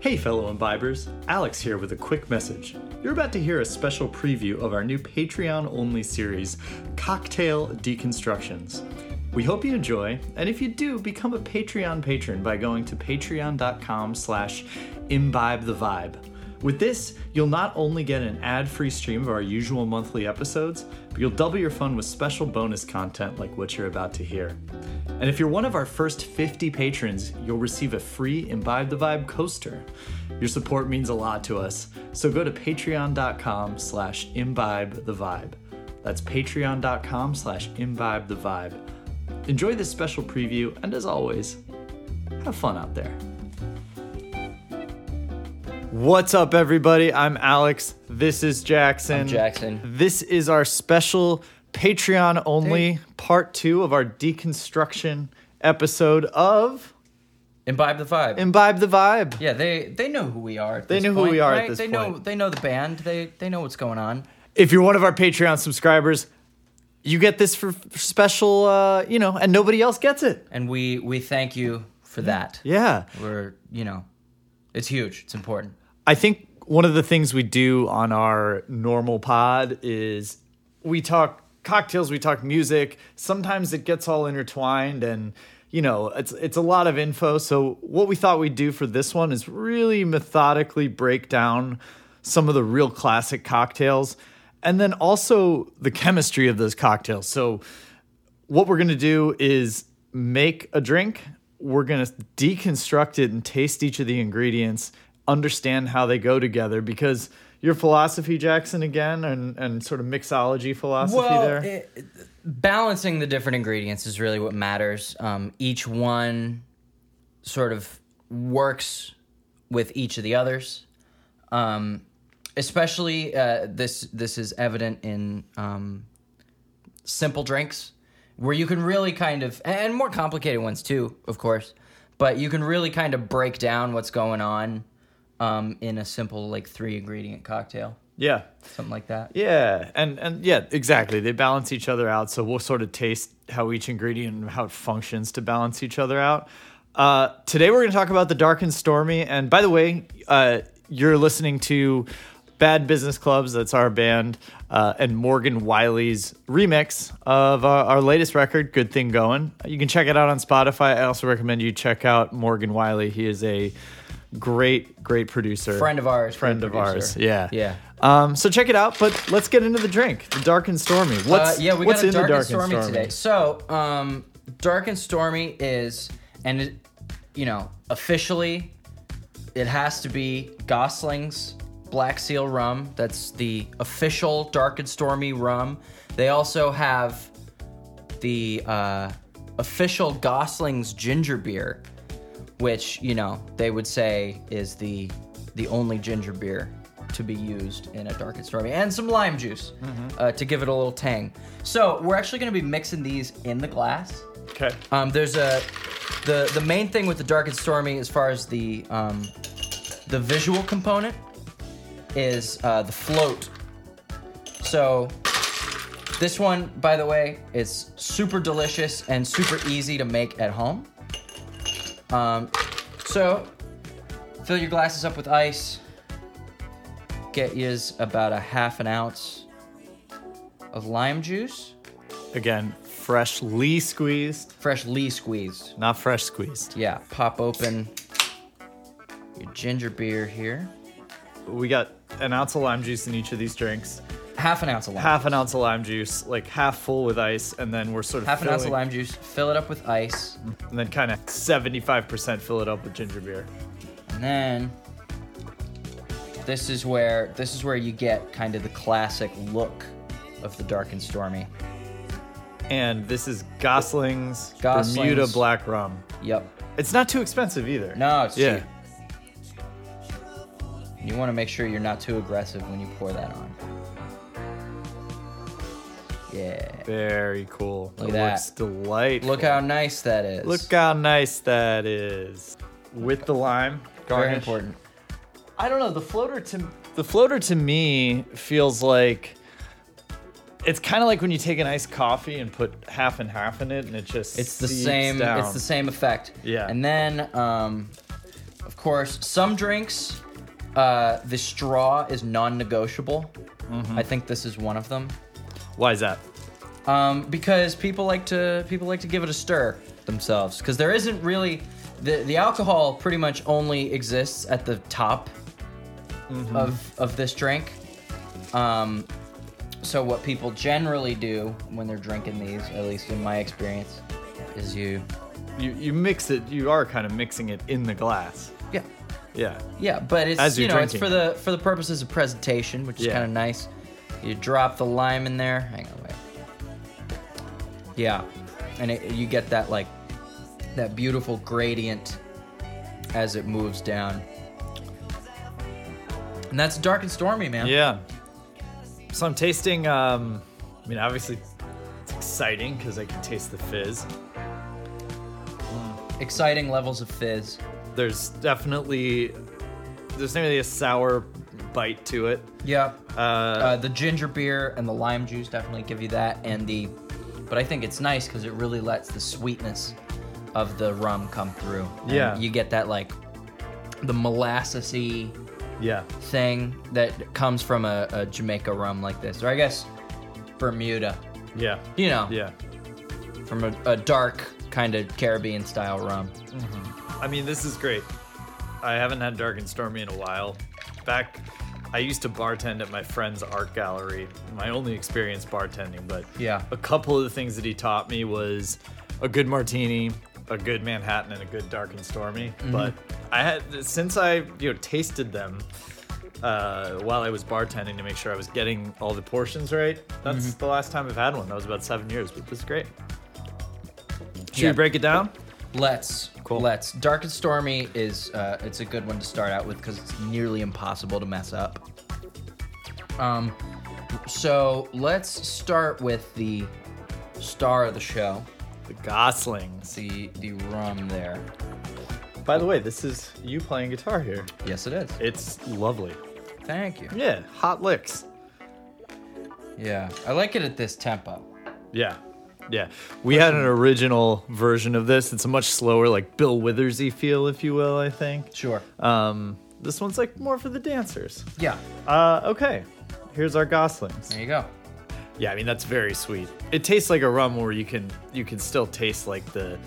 Hey, fellow imbibers, Alex here with a quick message. You're about to hear a special preview of our new Patreon only series, Cocktail Deconstructions. We hope you enjoy, and if you do, become a Patreon patron by going to patreon.com slash imbibe the vibe. With this, you'll not only get an ad-free stream of our usual monthly episodes, but you'll double your fun with special bonus content like what you're about to hear. And if you're one of our first 50 patrons, you'll receive a free Imbibe the Vibe coaster. Your support means a lot to us, so go to patreon.com slash imbibe the vibe. That's patreon.com slash imbibe the vibe. Enjoy this special preview, and as always, have fun out there. What's up, everybody? I'm Alex. This is Jackson. I'm Jackson. This is our special Patreon only part two of our deconstruction episode of Imbibe the vibe. Imbibe the Vibe. yeah, they they know who we are. At They this know who we are at right? this they know point. they know the band. They they know what's going on. If you're one of our Patreon subscribers, you get this for for special, uh, you know, and nobody else gets it. And we we thank you for that. Yeah. We're you know, it's huge. It's important. I think one of the things we do on our normal pod is we talk cocktails, we talk music. Sometimes it gets all intertwined and you know, it's it's a lot of info. So what we thought we'd do for this one is really methodically break down some of the real classic cocktails and then also the chemistry of those cocktails. So what we're going to do is make a drink. We're going to deconstruct it and taste each of the ingredients, understand how they go together because your philosophy, Jackson, again, and, and sort of mixology philosophy there. it- balancing the different ingredients is really what matters. Um, each one sort of works with each of the others. Um, especially uh, this this is evident in um, simple drinks where you can really kind of and more complicated ones too, of course. But you can really kind of break down what's going on um, in a simple like three ingredient cocktail, yeah. something like that. Yeah, and and yeah, exactly. They balance each other out, so we'll sort of taste how each ingredient and how it functions to balance each other out. Uh, today we're going to talk about the dark and stormy. And by the way, uh, you're listening to Bad Business Clubs. That's our band, uh, and Morgan Wiley's remix of uh, our latest record, "Good Thing Going." You can check it out on Spotify. I also recommend you check out Morgan Wiley. He is a great, great producer, Friend of ours, friend of ours. Yeah, Yeah. um, so check it out, but let's get into the drink, the dark and stormy. What's uh, yeah, we what's got a dark, the dark and stormy, today. So, um, dark and stormy is, and it, you know, officially, it has to be Gosling's Black Seal rum. That's the official dark and stormy rum. They also have the uh, official Gosling's ginger beer, which you know they would say is the the only ginger beer to be used in a dark and stormy, and some lime juice uh, to give it a little tang. So we're actually going to be mixing these in the glass. Okay. Um, there's a the the main thing with the dark and stormy, as far as the um, the visual component, is uh, the float. So this one, by the way, is super delicious and super easy to make at home. Um, so fill your glasses up with ice. Get yous about a half an ounce of lime juice, Again, freshly squeezed, fresh Lee squeezed. not fresh squeezed. Yeah, pop open your ginger beer here. We got an ounce of lime juice in each of these drinks. Half an ounce of lime. Half an ounce of lime juice, like half full with ice, and then we're sort of half an ounce of filling- lime juice. Fill it up with ice, and then kind of 75% fill it up with ginger beer. and then this is where this is where you get kind of the classic look of the dark and stormy. And this is Gosling's, Gosling's. Bermuda Black Rum. Yep. It's not too expensive either. No, it's Yeah. cheap. You want to make sure you're not too aggressive when you pour that on. Yeah. Very cool. Look it at looks that. delightful. Look how nice that is. Look how nice that is. With the lime garnish. Very important. I don't know. The floater to the floater to me feels like It's kind of like when you take an iced coffee and put half and half in it, and it just It's the same. Down. It's the same effect. Yeah. And then, um, of course, some drinks, uh, the straw is non-negotiable. Mm-hmm. I think this is one of them. Why is that? Um, because people like to people like to give it a stir themselves. Because there isn't really the the alcohol pretty much only exists at the top Mm-hmm. of of this drink. Um, so what people generally do when they're drinking these, at least in my experience, is you You you mix it. You are kind of mixing it in the glass. yeah Yeah. Yeah, but it's As you you're know it's drinking. for the for the purposes of presentation, which is Yeah. kind of nice. You drop the lime in there. Hang on, wait. Yeah, and it, you get that like that beautiful gradient as it moves down. And that's dark and stormy, man. Yeah. So I'm tasting. Um, I mean, obviously, it's exciting because I can taste the fizz. Exciting levels of fizz. There's definitely there's definitely a sour bite to it. Yeah. Uh, Uh, the ginger beer and the lime juice definitely give you that, and the. But I think it's nice because it really lets the sweetness of the rum come through. And Yeah. you get that like the molassesy yeah. thing that comes from a, a Jamaica rum like this, or I guess Bermuda. Yeah. You know, Yeah. from a, a dark kind of Caribbean style rum. I mean, this is great. I haven't had Dark and Stormy in a while. Back, I used to bartend at my friend's art gallery. My only experience bartending, but Yeah. a couple of the things that he taught me was a good martini, a good Manhattan, and a good Dark and Stormy. Mm-hmm. But I had since I you know tasted them uh, while I was bartending to make sure I was getting all the portions right. That's Mm-hmm. the last time I've had one. That was about seven years, but this is great. Should Yeah. we break it down? Let's. Cool. Let's. Dark and Stormy is uh, it's a good one to start out with because it's nearly impossible to mess up. Um, so let's start with the star of the show, The Goslings. the the rum there. By the way, this is you playing guitar here. Yes, it is. It's lovely. Thank you. Yeah, hot licks. Yeah, I like it at this tempo. Yeah. Yeah. We had an original version of this. It's a much slower, like Bill Withersy feel, if you will, I think. Sure. Um, this one's like more for the dancers. Yeah. Uh, okay. Here's our goslings. There you go. Yeah, I mean that's very sweet. It tastes like a rum where you can you can still taste like the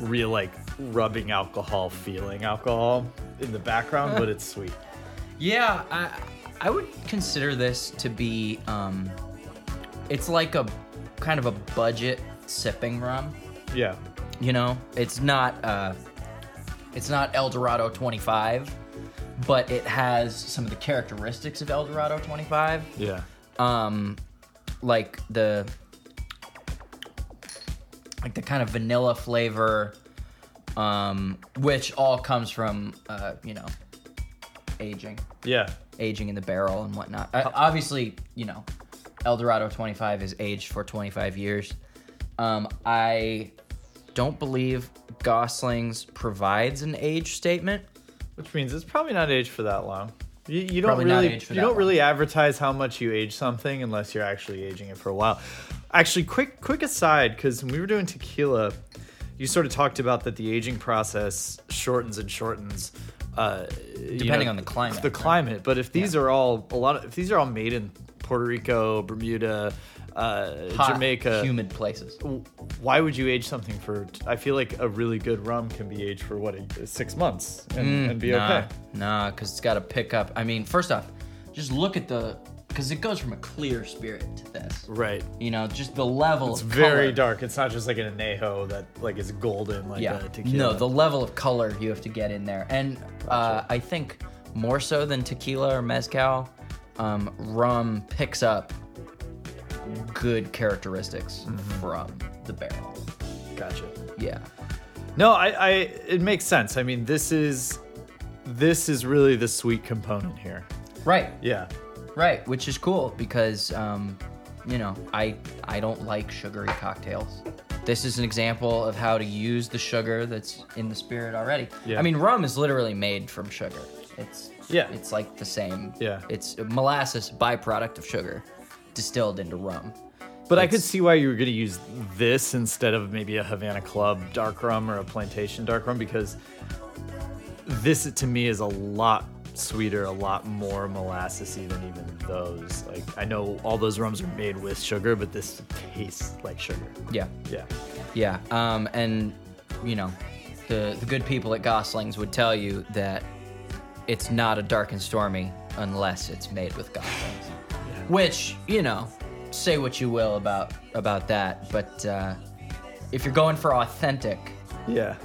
real like rubbing alcohol feeling alcohol in the background, but it's sweet. Yeah, I I would consider this to be um, it's like a kind of a budget sipping rum. Yeah. You know, it's not uh, it's not El Dorado 25, but it has some of the characteristics of El Dorado 25. Yeah. Um, like the like the kind of vanilla flavor, um, which all comes from uh, you know aging Yeah. aging in the barrel and whatnot. Uh, obviously, you know, El Dorado 25 is aged for 25 years. Um, I don't believe Goslings provides an age statement. Which means it's probably not aged for that long. You, you don't Probably not really aged for you that don't long. really advertise how much you age something unless you're actually aging it for a while. Actually, quick quick aside, because when we were doing tequila, you sort of talked about that the aging process shortens and shortens. Uh, you Depending on the climate, The right? climate, but if these are all a lot of if these are all made in Puerto Rico, Bermuda, uh, Hot, Jamaica, humid places. why would you age something for? I feel like a really good rum can be aged for what six months and, and be Mm, nah, okay. Nah, because it's got to pick up. I mean, first off, just look at the because it goes from a clear spirit to this. Right. You know, just the level. It's very color. dark. It's not just like an anejo that like is golden like yeah. a tequila. No, the level of color you have to get in there, and uh, I think more so than tequila or mezcal, um, rum picks up good characteristics Mm-hmm. from the barrel. gotcha. Yeah. No, I, I it makes sense. I mean, this is this is really the sweet component here. Right. Yeah. Right. Which is cool because, um, you know, I I don't like sugary cocktails. This is an example of how to use the sugar that's in the spirit already. Yeah. I mean, rum is literally made from sugar. It's Yeah. It's like the same. Yeah. It's molasses byproduct of sugar, distilled into rum. But I could see why you were going to use this instead of maybe a Havana Club dark rum or a plantation dark rum because this to me is a lot sweeter, a lot more molassesy than even those. Like I know all those rums are made with sugar, but this tastes like sugar. Yeah. Yeah. Yeah, um, and you know, the the good people at Goslings would tell you that it's not a dark and stormy unless it's made with Goslings. Which you know, say what you will about about that, but uh, if you're going for authentic, Yeah.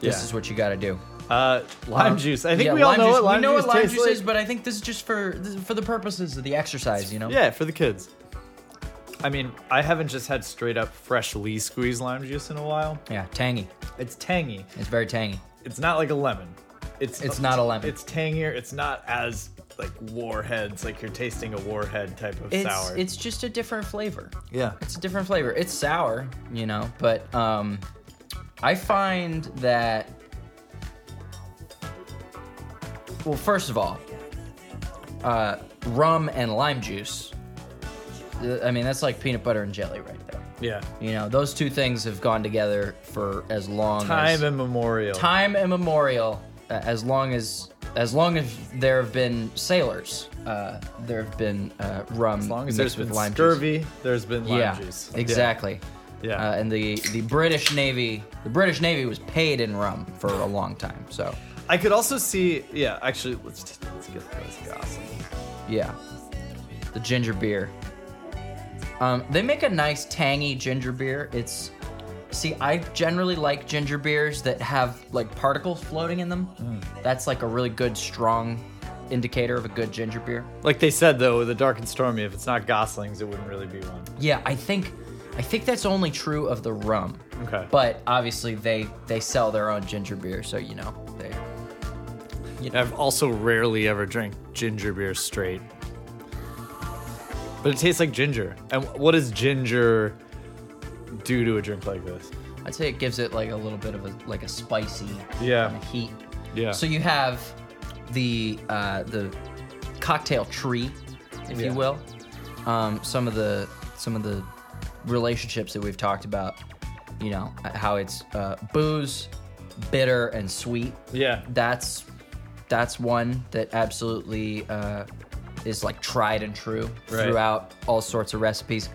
this Yeah. is what you got to do. Uh, lime juice. I think Yeah, we all know juice. what lime we know juice what lime juice like. is, but I think this is just for this is for the purposes of the exercise. You know. Yeah, for the kids. I mean, I haven't just had straight up fresh Lee squeezed lime juice in a while. Yeah, tangy. It's tangy. It's very tangy. It's not like a lemon. It's It's not a lemon. It's tangier. It's not as like warheads, like you're tasting a warhead type of It's sour. it's just a different flavor. yeah. It's a different flavor. It's sour, you know, but um, I find that. Well, first of all, uh, rum and lime juice. uh, I mean, that's like peanut butter and jelly right there. Yeah. You know, those two things have gone together for as long as Time immemorial. time immemorial. Uh, as long as as long as there have been sailors, uh, there have been uh, rum As long as there's with been lime juice. scurvy, there's been lime yeah, juice. exactly. Yeah. Uh, and the the British Navy, the British Navy was paid in rum for a long time. So I could also see. Yeah, actually, let's let's get those Gosling. yeah, the ginger beer. Um, they make a nice tangy ginger beer. It's see, I generally like ginger beers that have like particles floating in them. Mm. That's like a really good strong indicator of a good ginger beer. Like they said though, with the dark and stormy, if it's not Goslings, it wouldn't really be one. Yeah, I think I think that's only true of the rum. Okay. But obviously they they sell their own ginger beer, so you know they. You know, I've also rarely ever drank ginger beer straight. But it tastes like ginger. And what is ginger do to a drink like this? I'd say it gives it like a little bit of a like a spicy Yeah. kind of heat. Yeah. So you have the uh, the cocktail tree, if Yeah. you will. Um, some of the some of the relationships that we've talked about. You know how it's uh, booze, bitter, and sweet. Yeah. that's that's one that absolutely uh, is like tried and true Right. throughout all sorts of recipes.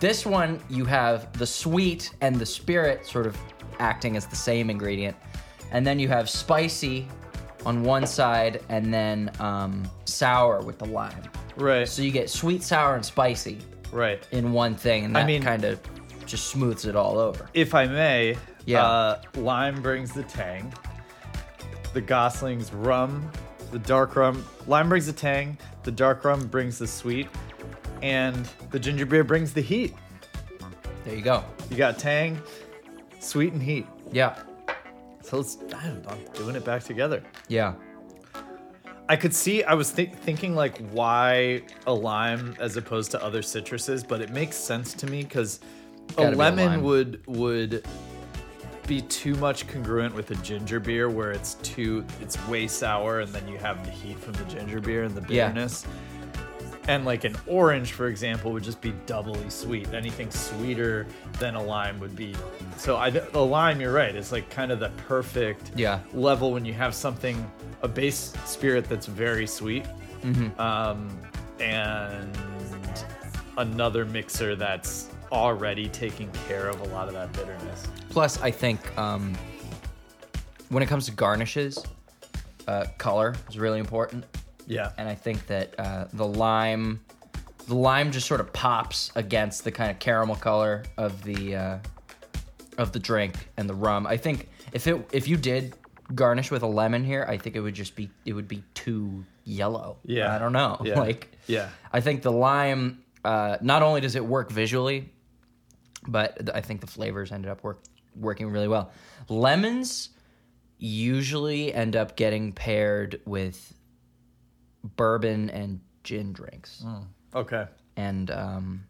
This one you have the sweet and the spirit sort of acting as the same ingredient, and then you have spicy on one side, and then um, sour with the lime. Right. So you get sweet, sour, and spicy right. in one thing, and I that mean- kind of just smooths it all over. If I may, Yeah. uh, lime brings the tang. The Goslings rum, the dark rum. Lime brings the tang. The dark rum brings the sweet, and the ginger beer brings the heat. There you go. You got tang, sweet, and heat. Yeah, So let's. I don't know, I'm doing it back together. yeah. I could see. I was thi- thinking like why a lime as opposed to other citruses, but it makes sense to me because a Gotta a lemon would would be too much congruent with a ginger beer, where it's too it's way sour, and then you have the heat from the ginger beer and the bitterness. Yeah. And like an orange, for example, would just be doubly sweet. Anything sweeter than a lime would be. So I, the lime, you're right. It's like kind of the perfect Yeah. level when you have something a base spirit that's very sweet um, and another mixer that's already taking care of a lot of that bitterness Plus, I think um, when it comes to garnishes, uh, color is really important, yeah and I think that uh, the lime, the lime just sort of pops against the kind of caramel color of the uh, of the drink and the rum. I think if it if you did garnish with a lemon here, I think it would just be it would be too yellow. Yeah. I don't know. Yeah. Like, Yeah. I think the lime. Uh, not only does it work visually, but th- I think the flavors ended up work, working really well. Lemons usually end up getting paired with bourbon and gin drinks, okay. And um,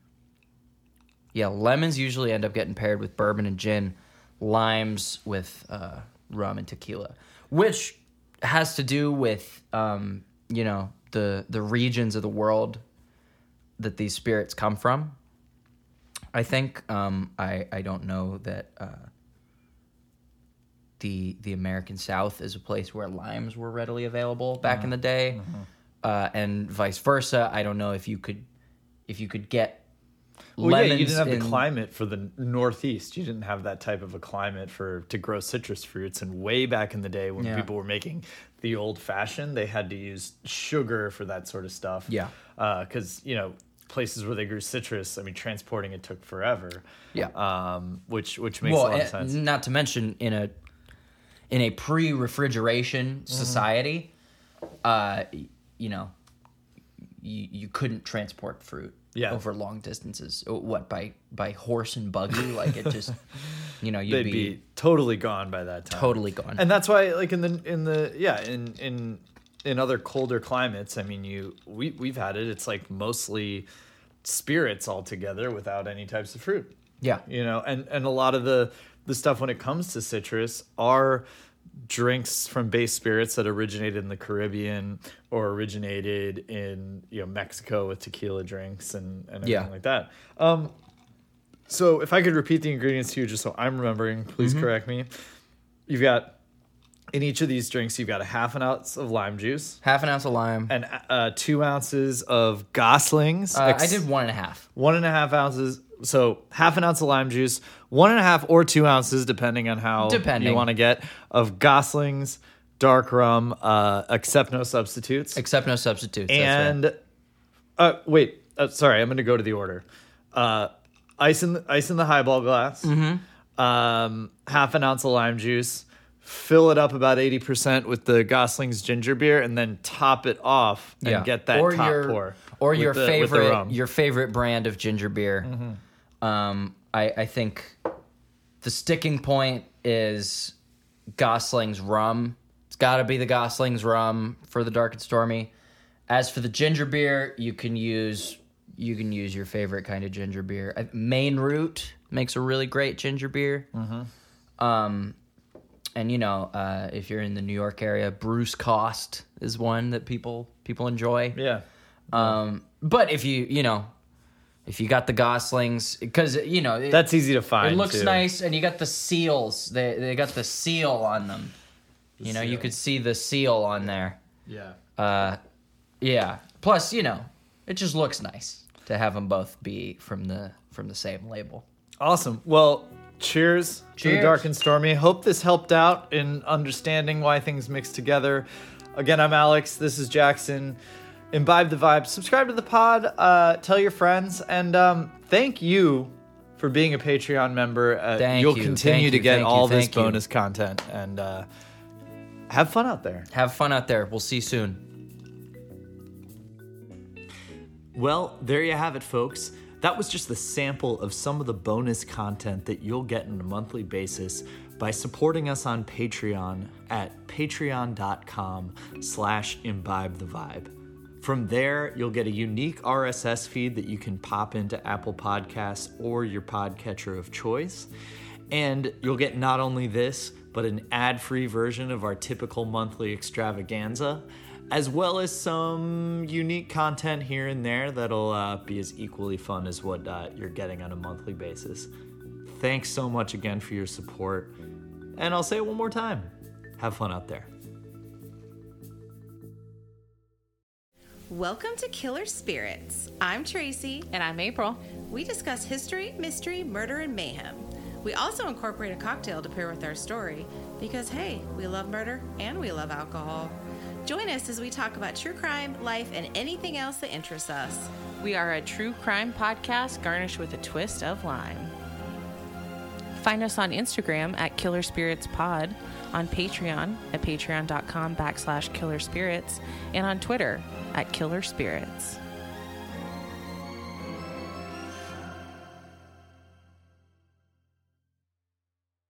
yeah, lemons usually end up getting paired with bourbon and gin, limes with uh, rum and tequila, which has to do with um, you know the the regions of the world that these spirits come from. I think um, I I don't know that uh, the the American South is a place where limes were readily available back in the day, uh, and vice versa. I don't know if you could if you could get Well, lemons yeah, you didn't have in- the climate for the Northeast. You didn't have that type of a climate for to grow citrus fruits. And way back in the day, when Yeah. people were making the old fashioned, they had to use sugar for that sort of stuff. Yeah. because you know places where they grew citrus, I mean, transporting it took forever. Yeah. um, which which makes well, a lot of sense. not to mention in a in a pre-refrigeration Mm-hmm. society, uh, you know, you you couldn't transport fruit Yeah. over long distances. Uh, What by by horse and buggy? Like it just, you know, you'd They'd be, totally gone by that time. totally gone. and that's why like in the in the yeah in in in other colder climates i mean you we we've had it it's like mostly spirits altogether without any types of fruit yeah, you know and and a lot of the the stuff when it comes to citrus are drinks from base spirits that originated in the caribbean or originated in you know mexico with tequila drinks and and everything Yeah. like that um so if i could repeat the ingredients to you just so i'm remembering please Mm-hmm. correct me you've got in each of these drinks you've got a half an ounce of lime juice half an ounce of lime. and uh, two ounces of goslings Uh, I did one and a half. one and a half ounces. So half an ounce of lime juice, one and a half or two ounces, depending on how Depending. you want to get, of Goslings dark rum, uh, accept no substitutes, Accept no substitutes. that's right. and uh, wait, uh, sorry, I'm going to go to the order. Uh, ice in the, ice in the highball glass, Mm-hmm. um, half an ounce of lime juice. Fill it up about eighty percent with the Goslings ginger beer, and then top it off and get that or top your, pour. or your the- favorite your favorite brand of ginger beer. Um, I I think the sticking point is Gosling's rum. It's got to be the Gosling's rum for the dark and stormy. As for the ginger beer, you can use you can use your favorite kind of ginger beer. I- Maine Root makes a really great ginger beer. Um, and you know, uh, if you're in the New York area, Bruce Cost is one that people people enjoy. yeah. Um, but if you you know, if you got the Goslings, because you know it, That's easy to find. it looks too. nice, and you got the seals. They they got the seal on them. you know, you could see the seal on there. Yeah. Uh, yeah. Plus, you know, it just looks nice to have them both be from the from the same label. Awesome. Well, cheers, to the Cheers. dark and stormy. Hope this helped out in understanding why things mix together. Again, I'm Alex. This is Jackson. Imbibe the vibe. Subscribe to the pod. Uh, tell your friends, and um, thank you for being a Patreon member. Uh, Thank you'll you, continue thank to you, get thank you, all this thank you. bonus content, and uh, have fun out there. Have fun out there. We'll see you soon. Well, there you have it, folks. That was just the sample of some of the bonus content that you'll get on a monthly basis by supporting us on Patreon at patreon.com slash imbibe the vibe. From there, you'll get a unique RSS feed that you can pop into Apple Podcasts or your podcatcher of choice. And you'll get not only this, but an ad free version of our typical monthly extravaganza, as well as some unique content here and there that'll uh, be as equally fun as what uh, you're getting on a monthly basis. Thanks so much again for your support. And I'll say it one more time have fun out there. Welcome to Killer Spirits. I'm Tracy. And I'm April. We discuss history, mystery, murder, and mayhem. We also incorporate a cocktail to pair with our story because, hey, we love murder and we love alcohol. Join us as we talk about true crime, life, and anything else that interests us. We are a true crime podcast garnished with a twist of lime. Find us on Instagram at Killer Spirits Pod, on Patreon at patreon.com backslash killer spirits, and on Twitter at Killer Spirits.